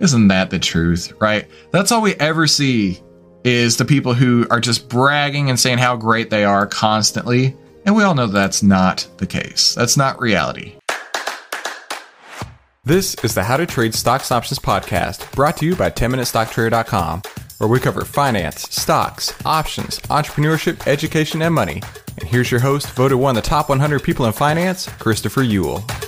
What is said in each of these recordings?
Isn't that the truth, right? That's all we ever see is the people who are just bragging and saying how great they are constantly. And we all know that's not the case. That's not reality. This is the How to Trade Stocks Options podcast brought to you by 10MinuteStockTrader.com, where we cover finance, stocks, options, entrepreneurship, education, and money. And here's your host, voted one of the top 100 people in finance, Christopher Uhl.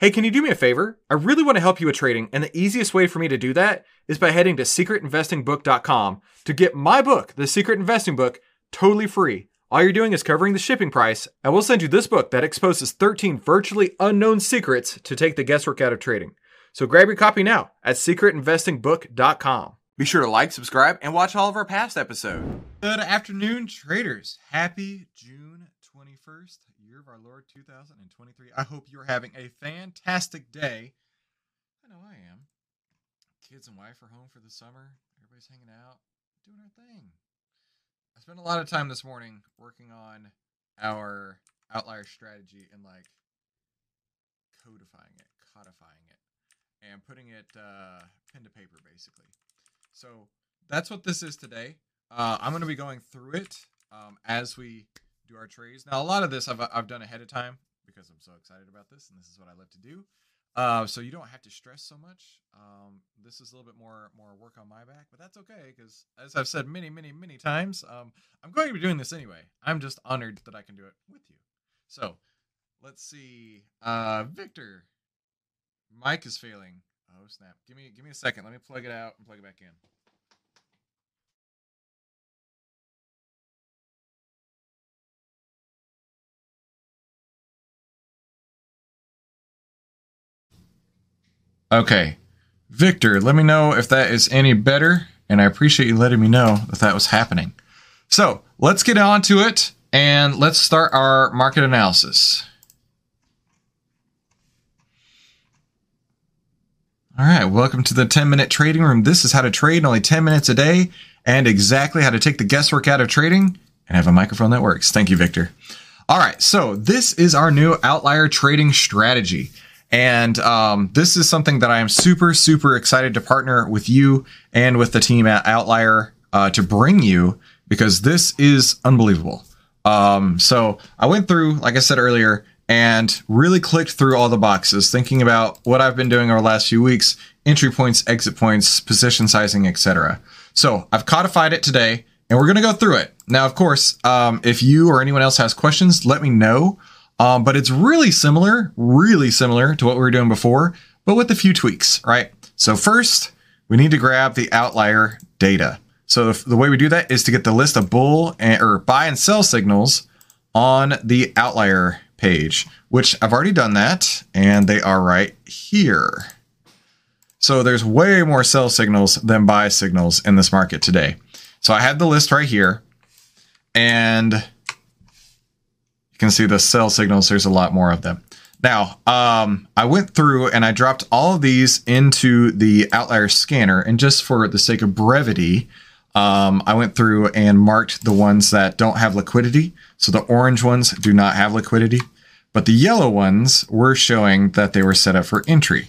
Hey, can you do me a favor? I really want to help you with trading, and the easiest way for me to do that is by heading to secretinvestingbook.com to get my book, The Secret Investing Book, totally free. All you're doing is covering the shipping price, and we'll send you this book that exposes 13 virtually unknown secrets to take the guesswork out of trading. So grab your copy now at secretinvestingbook.com. Be sure to like, subscribe, and watch all of our past episodes. Good afternoon, traders. Happy June 21st, year of our Lord 2023. I hope you're having a fantastic day. I know I am. Kids and wife are home for the summer. Everybody's hanging out, doing our thing. I spent a lot of time this morning working on our outlier strategy and like codifying it, codifying it, and putting it uh, pen to paper basically. So that's what this is today. Uh, I'm going to be going through it um, as we do our trades. Now, a lot of this I've, I've done ahead of time because I'm so excited about this, and this is what I love to do. Uh, so you don't have to stress so much. Um, this is a little bit more more work on my back, but that's okay because, as I've said many, many, many times, um, I'm going to be doing this anyway. I'm just honored that I can do it with you. So let's see, uh, Victor. Mic is failing. Oh snap! Give me give me a second. Let me plug it out and plug it back in. Okay. Victor, let me know if that is any better, and I appreciate you letting me know that that was happening. So let's get on to it, and let's start our market analysis. All right, welcome to the 10 minute trading room. This is how to trade in only 10 minutes a day and exactly how to take the guesswork out of trading and have a microphone that works. Thank you, Victor. All right, so this is our new outlier trading strategy. And um, this is something that I am super, super excited to partner with you and with the team at Outlier uh, to bring you because this is unbelievable. Um, so I went through, like I said earlier, and really clicked through all the boxes, thinking about what I've been doing over the last few weeks entry points, exit points, position sizing, etc. So I've codified it today and we're going to go through it. Now, of course, um, if you or anyone else has questions, let me know. Um, but it's really similar, really similar to what we were doing before, but with a few tweaks, right? So first, we need to grab the outlier data. So the, the way we do that is to get the list of bull and, or buy and sell signals on the outlier page, which I've already done that, and they are right here. So there's way more sell signals than buy signals in this market today. So I have the list right here, and you can see the sell signals. There's a lot more of them. Now, um, I went through and I dropped all of these into the outlier scanner, and just for the sake of brevity, um, I went through and marked the ones that don't have liquidity. So the orange ones do not have liquidity, but the yellow ones were showing that they were set up for entry.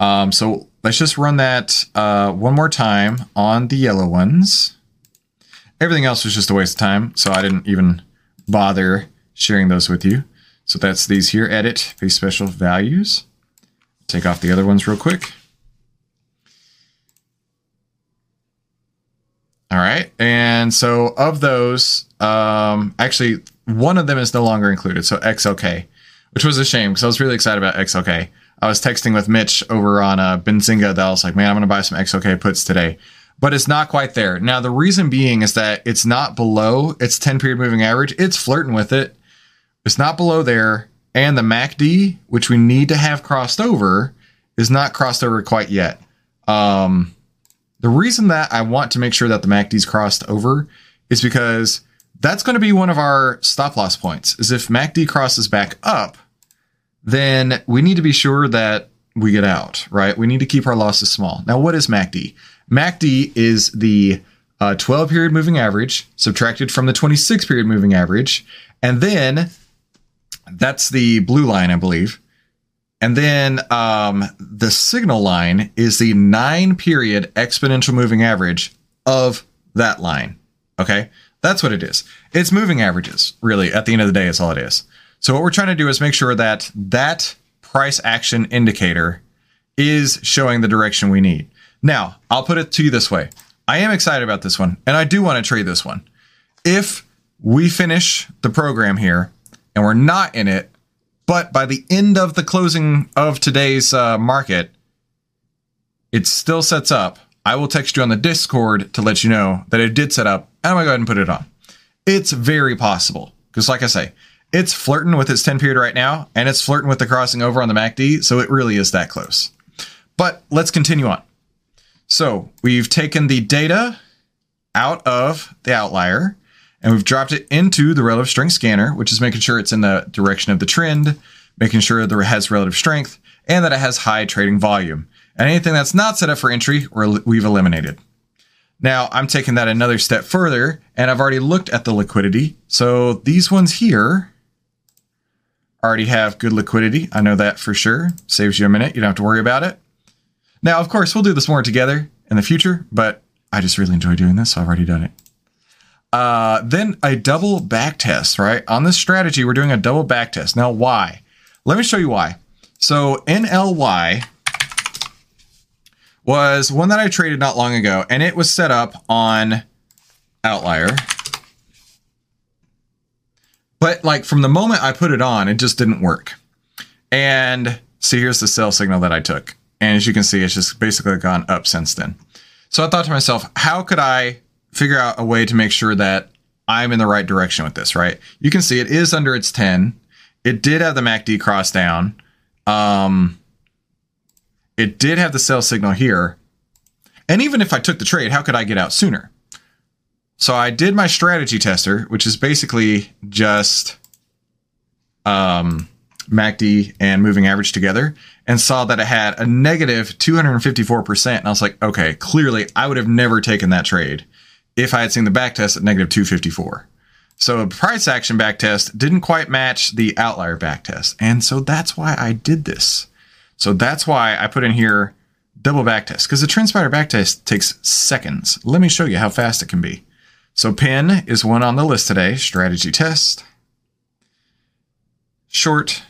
Um, so let's just run that uh, one more time on the yellow ones. Everything else was just a waste of time, so I didn't even bother sharing those with you. So that's these here, edit, paste special values. take off the other ones real quick. All right. And so of those, um, actually, one of them is no longer included. So XLK, which was a shame because I was really excited about XLK. I was texting with Mitch over on uh, Benzinga that I was like, man, I'm going to buy some XLK puts today. But it's not quite there. Now, the reason being is that it's not below its 10 period moving average. It's flirting with it. It's not below there. And the MACD, which we need to have crossed over, is not crossed over quite yet. Um, the reason that I want to make sure that the MACD's crossed over is because that's going to be one of our stop loss points. Is if MACD crosses back up, then we need to be sure that we get out, right? We need to keep our losses small. Now, what is MACD? MACD is the uh, 12 period moving average subtracted from the 26 period moving average. And then that's the blue line, I believe. And then um, the signal line is the nine period exponential moving average of that line. Okay. That's what it is. It's moving averages, really. At the end of the day, it's all it is. So, what we're trying to do is make sure that that price action indicator is showing the direction we need. Now, I'll put it to you this way I am excited about this one, and I do want to trade this one. If we finish the program here and we're not in it, but by the end of the closing of today's uh, market, it still sets up. I will text you on the Discord to let you know that it did set up, and I'm gonna go ahead and put it on. It's very possible because, like I say, it's flirting with its 10 period right now, and it's flirting with the crossing over on the MACD, so it really is that close. But let's continue on. So we've taken the data out of the outlier and we've dropped it into the relative strength scanner, which is making sure it's in the direction of the trend, making sure that it has relative strength, and that it has high trading volume. And anything that's not set up for entry, we've eliminated. Now I'm taking that another step further, and I've already looked at the liquidity. So these ones here already have good liquidity. I know that for sure. Saves you a minute. You don't have to worry about it. Now, of course, we'll do this more together in the future, but I just really enjoy doing this, so I've already done it. Uh, then a double back test, right? On this strategy, we're doing a double back test. Now, why? Let me show you why. So NLY was one that I traded not long ago, and it was set up on Outlier. But like from the moment I put it on, it just didn't work. And see, here's the sell signal that I took. And as you can see, it's just basically gone up since then. So I thought to myself, how could I figure out a way to make sure that I'm in the right direction with this, right? You can see it is under its 10. It did have the MACD cross down. Um, it did have the sell signal here. And even if I took the trade, how could I get out sooner? So I did my strategy tester, which is basically just um, MACD and moving average together, and saw that it had a negative 254%. And I was like, okay, clearly I would have never taken that trade if I had seen the back test at negative 254. So a price action back test didn't quite match the outlier back test. And so that's why I did this. So that's why I put in here double back test because the TrendSpider back test takes seconds. Let me show you how fast it can be. So PENN is one on the list today, strategy test. Short,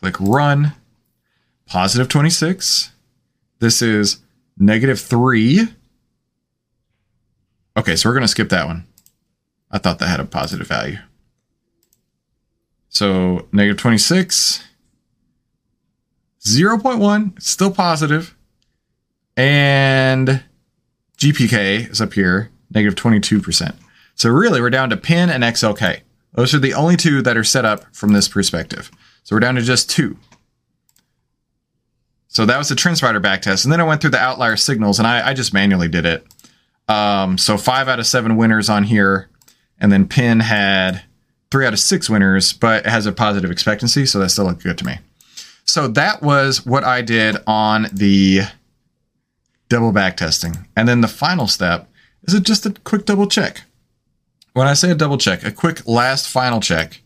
click run, positive 26. This is negative three Okay, so we're going to skip that one. I thought that had a positive value. So negative 26, 0.1, still positive. And GPK is up here, negative 22%. So really, we're down to PENN and XLK. Those are the only two that are set up from this perspective. So we're down to just two. So that was the TrendSpider backtest. And then I went through the outlier signals and I, I just manually did it. Um, so five out of seven winners on here, and then PENN had three out of six winners, but it has a positive expectancy, so that still looked good to me. So that was what I did on the double back testing. And then the final step is it just a quick double check. When I say a double check, a quick last final check,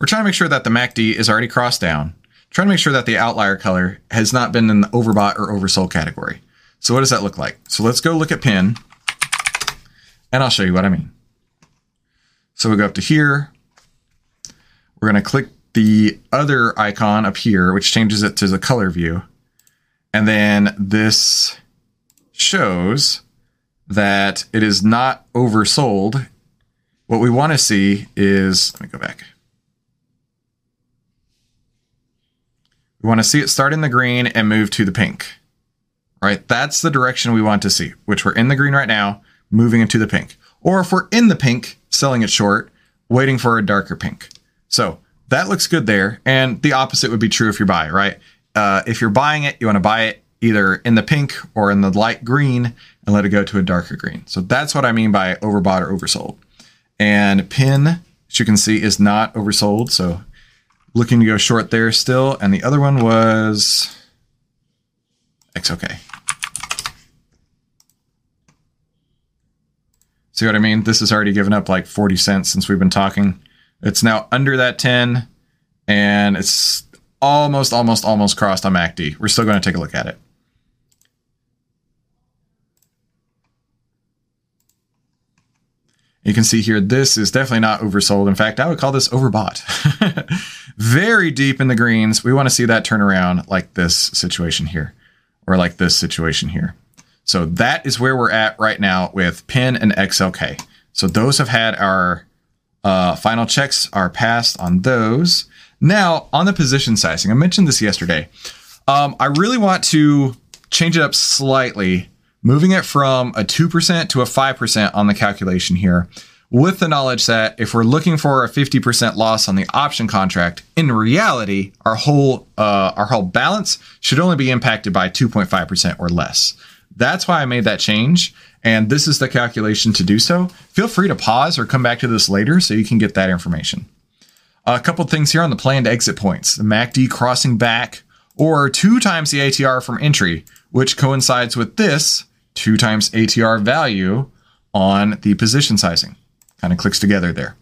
we're trying to make sure that the MACD is already crossed down, trying to make sure that the outlier color has not been in the overbought or oversold category. So what does that look like? So let's go look at PENN and I'll show you what I mean. So we go up to here. We're going to click the other icon up here, which changes it to the color view. And then this shows that it is not oversold. What we want to see is, let me go back. We want to see it start in the green and move to the pink, right? That's the direction we want to see, which we're in the green right now, moving into the pink. Or if we're in the pink, selling it short, waiting for a darker pink. So that looks good there. And the opposite would be true if you're buying, right? Uh, if you're buying it, you want to buy it either in the pink or in the light green and let it go to a darker green. So that's what I mean by overbought or oversold. And PENN, as you can see, is not oversold. So looking to go short there still. And the other one was XLK. See what I mean? This has already given up like 40 cents since we've been talking. It's now under that 10 and it's almost, almost, almost crossed on MACD. We're still going to take a look at it. You can see here, this is definitely not oversold. In fact, I would call this overbought. Very deep in the greens. We want to see that turn around like this situation here, or like this situation here. So that is where we're at right now with PENN and XLK. So those have had our uh, final checks are passed on those. Now on the position sizing, I mentioned this yesterday. Um, I really want to change it up slightly moving it from a 2% to a 5% on the calculation here with the knowledge that if we're looking for a 50% loss on the option contract, in reality, our whole uh, our whole balance should only be impacted by 2.5% or less. That's why I made that change, and this is the calculation to do so. Feel free to pause or come back to this later so you can get that information. A couple things here on the planned exit points: the MACD crossing back, or two times the ATR from entry, which coincides with this two times ATR value on the position sizing. Kind of clicks together there.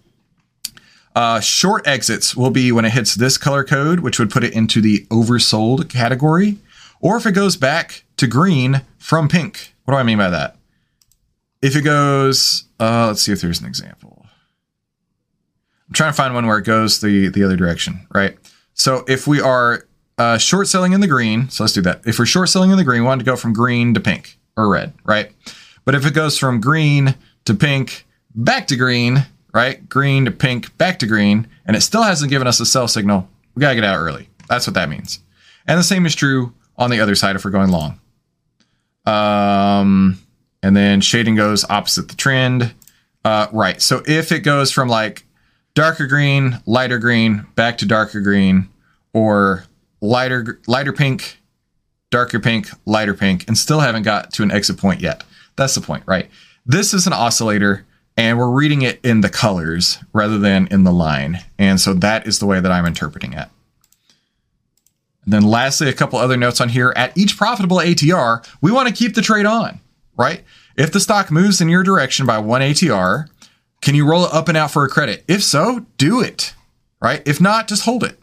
Uh, short exits will be when it hits this color code, which would put it into the oversold category, or if it goes back to green from pink. What do I mean by that? If it goes, uh, let's see if there's an example. I'm trying to find one where it goes the, the other direction, right? So if we are uh, short selling in the green, so let's do that. If we're short selling in the green, we want to go from green to pink or red, right? But if it goes from green to pink, back to green, right? Green to pink, back to green, and it still hasn't given us a sell signal, we gotta get out early. That's what that means. And the same is true on the other side if we're going long. Um, and then shading goes opposite the trend. Uh, right. So if it goes from like darker green, lighter green, back to darker green, or lighter lighter pink, darker pink, lighter pink, and still haven't got to an exit point yet. That's the point, right? This is an oscillator and we're reading it in the colors rather than in the line. And so that is the way that I'm interpreting it. Then lastly, a couple other notes on here. At each profitable ATR, we want to keep the trade on, right? If the stock moves in your direction by one ATR, can you roll it up and out for a credit? If so, do it, right? If not, just hold it.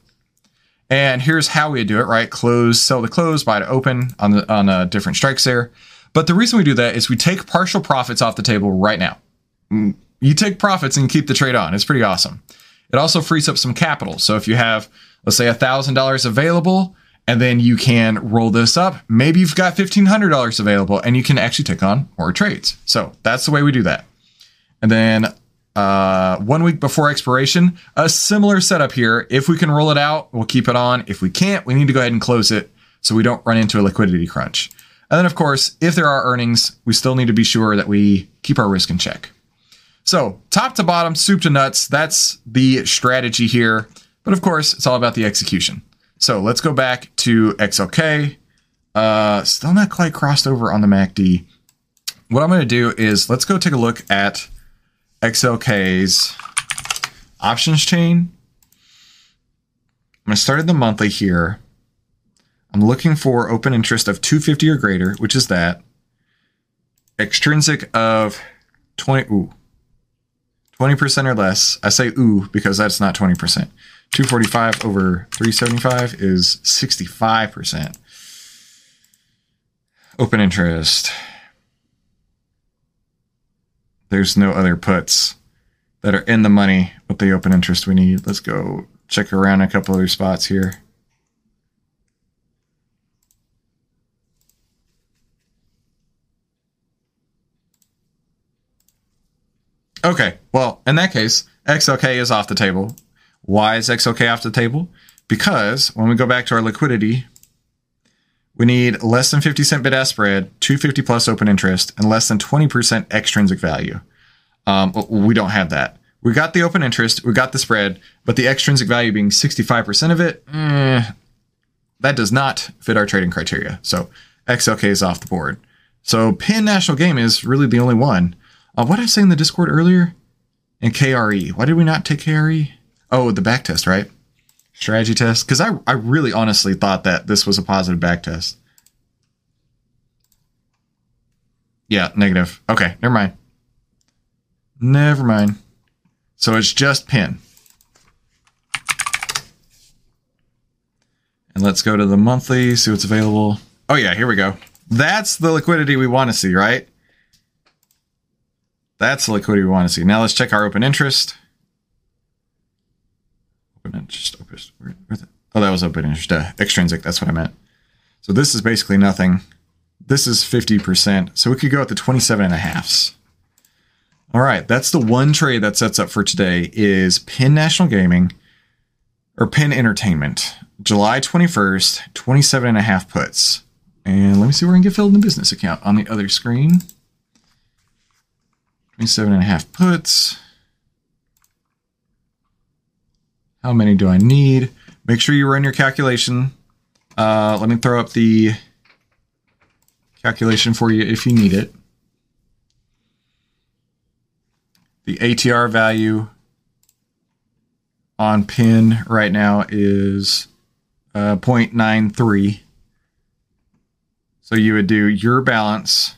And here's how we do it, right? Close, sell the close, buy to open on the on uh, different strikes there. But the reason we do that is we take partial profits off the table right now. Mm, you take profits and keep the trade on. It's pretty awesome. It also frees up some capital. So if you have, let's say, $1,000 available, and then you can roll this up, maybe you've got $1,500 available and you can actually take on more trades. So that's the way we do that. And then uh, one week before expiration. A similar setup here. If we can roll it out, we'll keep it on. If we can't, we need to go ahead and close it so we don't run into a liquidity crunch. And then, of course, if there are earnings, we still need to be sure that we keep our risk in check. So, top to bottom, soup to nuts, that's the strategy here. But of course, it's all about the execution. So, let's go back to XLK. Uh, still not quite crossed over on the MACD. What I'm going to do is let's go take a look at XLK's options chain. I'm going to start at the monthly here. I'm looking for open interest of 250 or greater, which is that. Extrinsic of 20, ooh, 20% or less. I say ooh because that's not 20%. 245 over 375 is 65%. Open interest there's no other puts that are in the money with the open interest we need. Let's go check around a couple other spots here. Okay, well, in that case, XLK is off the table. Why is XLK off the table? Because when we go back to our liquidity, we need less than 50 cent bid ask spread, 250 plus open interest, and less than 20% extrinsic value. Um, we don't have that. We got the open interest, we got the spread, but the extrinsic value being 65% of it, eh, that does not fit our trading criteria. So XLK is off the board. So Penn National Game is really the only one. Uh, what did I say in the Discord earlier? And KRE. Why did we not take KRE? Oh, the back test, right? Strategy test. Because I, I really honestly thought that this was a positive back test. Yeah, negative. Okay, never mind. Never mind. So it's just PENN. And let's go to the monthly, see what's available. Oh, yeah, here we go. That's the liquidity we want to see, right? That's the liquidity we want to see. Now let's check our open interest. The, oh, that was open interest. Uh, extrinsic, that's what I meant. So this is basically nothing. This is 50%. So we could go at the 27 and a halfs. All right, that's the one trade that sets up for today is Penn National Gaming or Penn Entertainment. July 21st, 27 and a half puts. And let me see where I can get filled in the business account on the other screen. 27 and a half puts. How many do I need? Make sure you run your calculation. Uh, let me throw up the calculation for you if you need it. The ATR value on PENN right now is uh, 0.93. So you would do your balance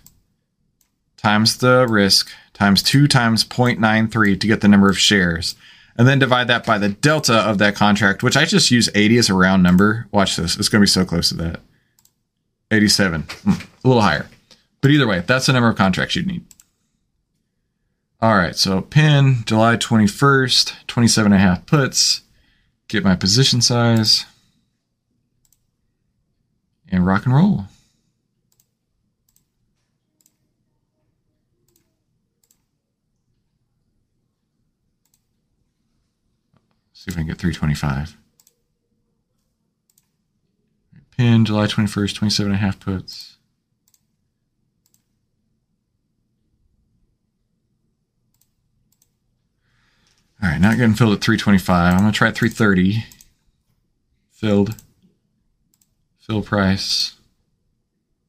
times the risk times 2 times 0.93 to get the number of shares. And then divide that by the delta of that contract, which I just use 80 as a round number. Watch this. It's going to be so close to that. 87. Mm, a little higher. But either way, that's the number of contracts you'd need. All right, so PENN July 21st, 27 and a half puts. Get my position size. And rock and roll. See if I can get 325. PENN July 21st, 27 and a half puts. All right, not getting filled at 325. I'm going to try at 330. Filled. Fill price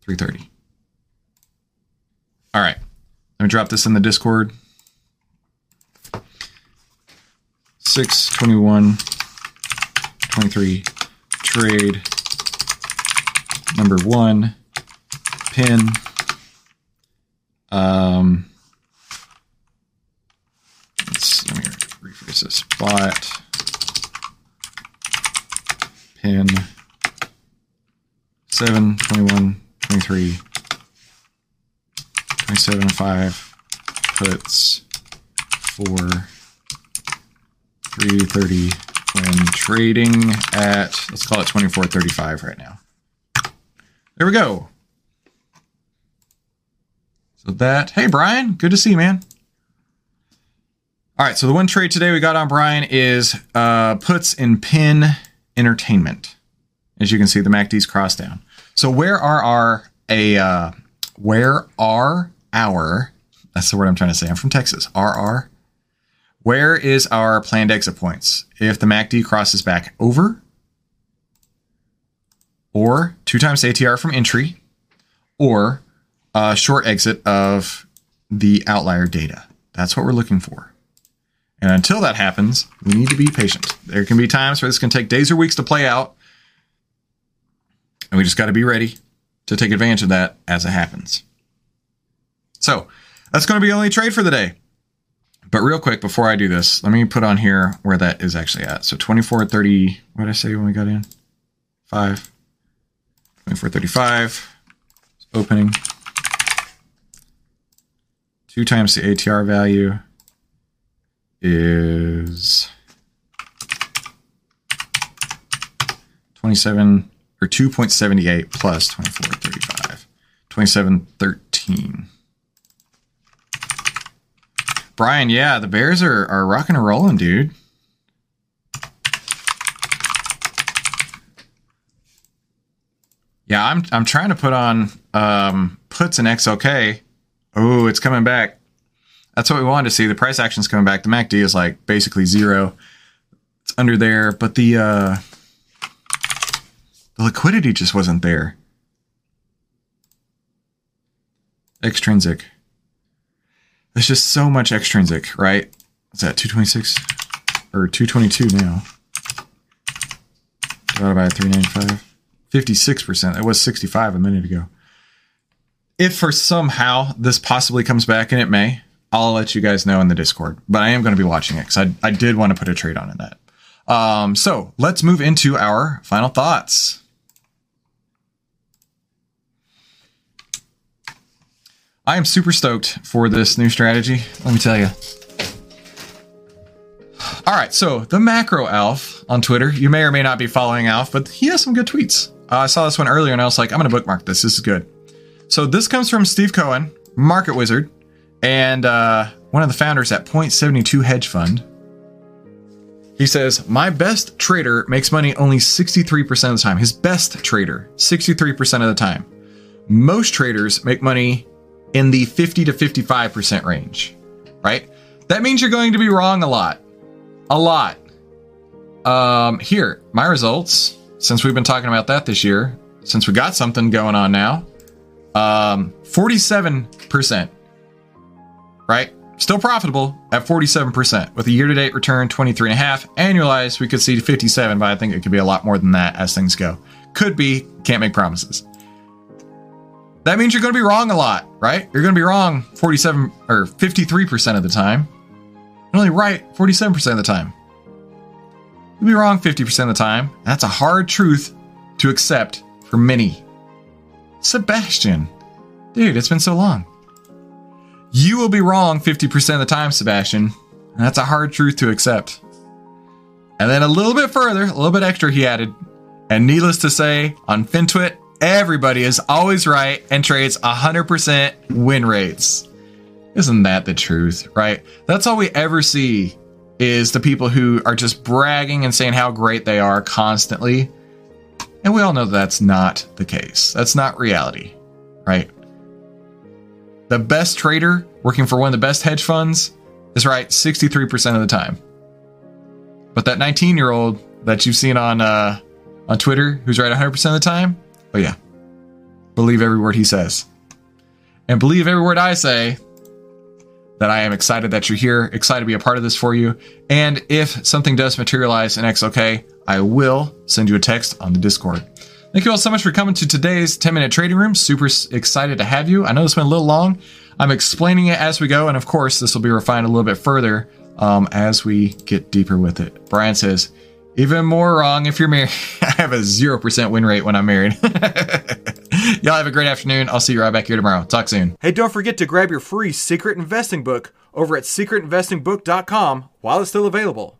330. All right. Let me drop this in the Discord. 6, 21, 23, trade, number one, PENN, um, let me rephrase this, spot, PENN, 7, 21, 23, 27, 5, puts, 4, 330 when trading at, let's call it 2435 right now. There we go. So that, hey, Brian, good to see you, man. All right, so the one trade today we got on Brian is uh, puts in Penn entertainment. As you can see, the MACD's crossed down. So where are our a uh, where are our that's the word I'm trying to say. I'm from Texas. RR where is our planned exit points? If the MACD crosses back over, or two times ATR from entry, or a short exit of the outlier data. That's what we're looking for. And until that happens, we need to be patient. There can be times where this can take days or weeks to play out. And we just got to be ready to take advantage of that as it happens. So that's going to be the only trade for the day. But real quick, before I do this, let me put on here where that is actually at. So 2430, what did I say when we got in? 5. 2435. Opening. 2 times the ATR value is 27 or 2.78 plus 24.35. 27.13. Brian, yeah, the Bears are, are rocking and rolling, dude. Yeah, I'm I'm trying to put on um, puts in XLK. Oh, it's coming back. That's what we wanted to see. The price action's coming back. The MACD is like basically zero. It's under there, but the uh, the liquidity just wasn't there. Extrinsic. There's just so much extrinsic, right? What's that, 226 or 222 now? Divided by 395. 56%. It was 65 a minute ago. If for somehow this possibly comes back, and it may, I'll let you guys know in the Discord. But I am going to be watching it because I, I did want to put a trade on in that. Um, so let's move into our final thoughts. I am super stoked for this new strategy. Let me tell you. All right, so the macro Alf on Twitter. You may or may not be following Alf, but he has some good tweets. Uh, I saw this one earlier and I was like, I'm going to bookmark this. This is good. So this comes from Steve Cohen, Market Wizard, and uh, one of the founders at Point72 Hedge Fund. He says, My best trader makes money only 63% of the time. His best trader, 63% of the time. Most traders make money in the 50 to 55% range, right? That means you're going to be wrong a lot. A lot. Um, here, my results, since we've been talking about that this year, since we got something going on now, um, 47%, right? Still profitable at 47% with a year to date return 23 and a half. Annualized, we could see 57, but I think it could be a lot more than that as things go. Could be, can't make promises. That means you're going to be wrong a lot, right? You're going to be wrong 47 or 53% of the time, and only right 47% of the time. You'll be wrong 50% of the time. That's a hard truth to accept for many. Sebastian, dude, it's been so long. You will be wrong 50% of the time, Sebastian. That's a hard truth to accept. And then a little bit further, a little bit extra, he added. And needless to say, on FinTwit, everybody is always right and trades 100% win rates. Isn't that the truth, right? That's all we ever see is the people who are just bragging and saying how great they are constantly. And we all know that's not the case. That's not reality, right? The best trader working for one of the best hedge funds is right 63% of the time. But that 19 year old that you've seen on uh, on Twitter who's right 100% of the time, oh yeah, believe every word he says. And believe every word I say that I am excited that you're here, excited to be a part of this for you. And if something does materialize in XLK, I will send you a text on the Discord. Thank you all so much for coming to today's 10 minute trading room. Super excited to have you. I know this went a little long. I'm explaining it as we go. And of course, this will be refined a little bit further um, as we get deeper with it. Brian says, even more wrong if you're married. I have a 0% win rate when I'm married. Y'all have a great afternoon. I'll see you right back here tomorrow. Talk soon. Hey, don't forget to grab your free secret investing book over at secretinvestingbook.com while it's still available.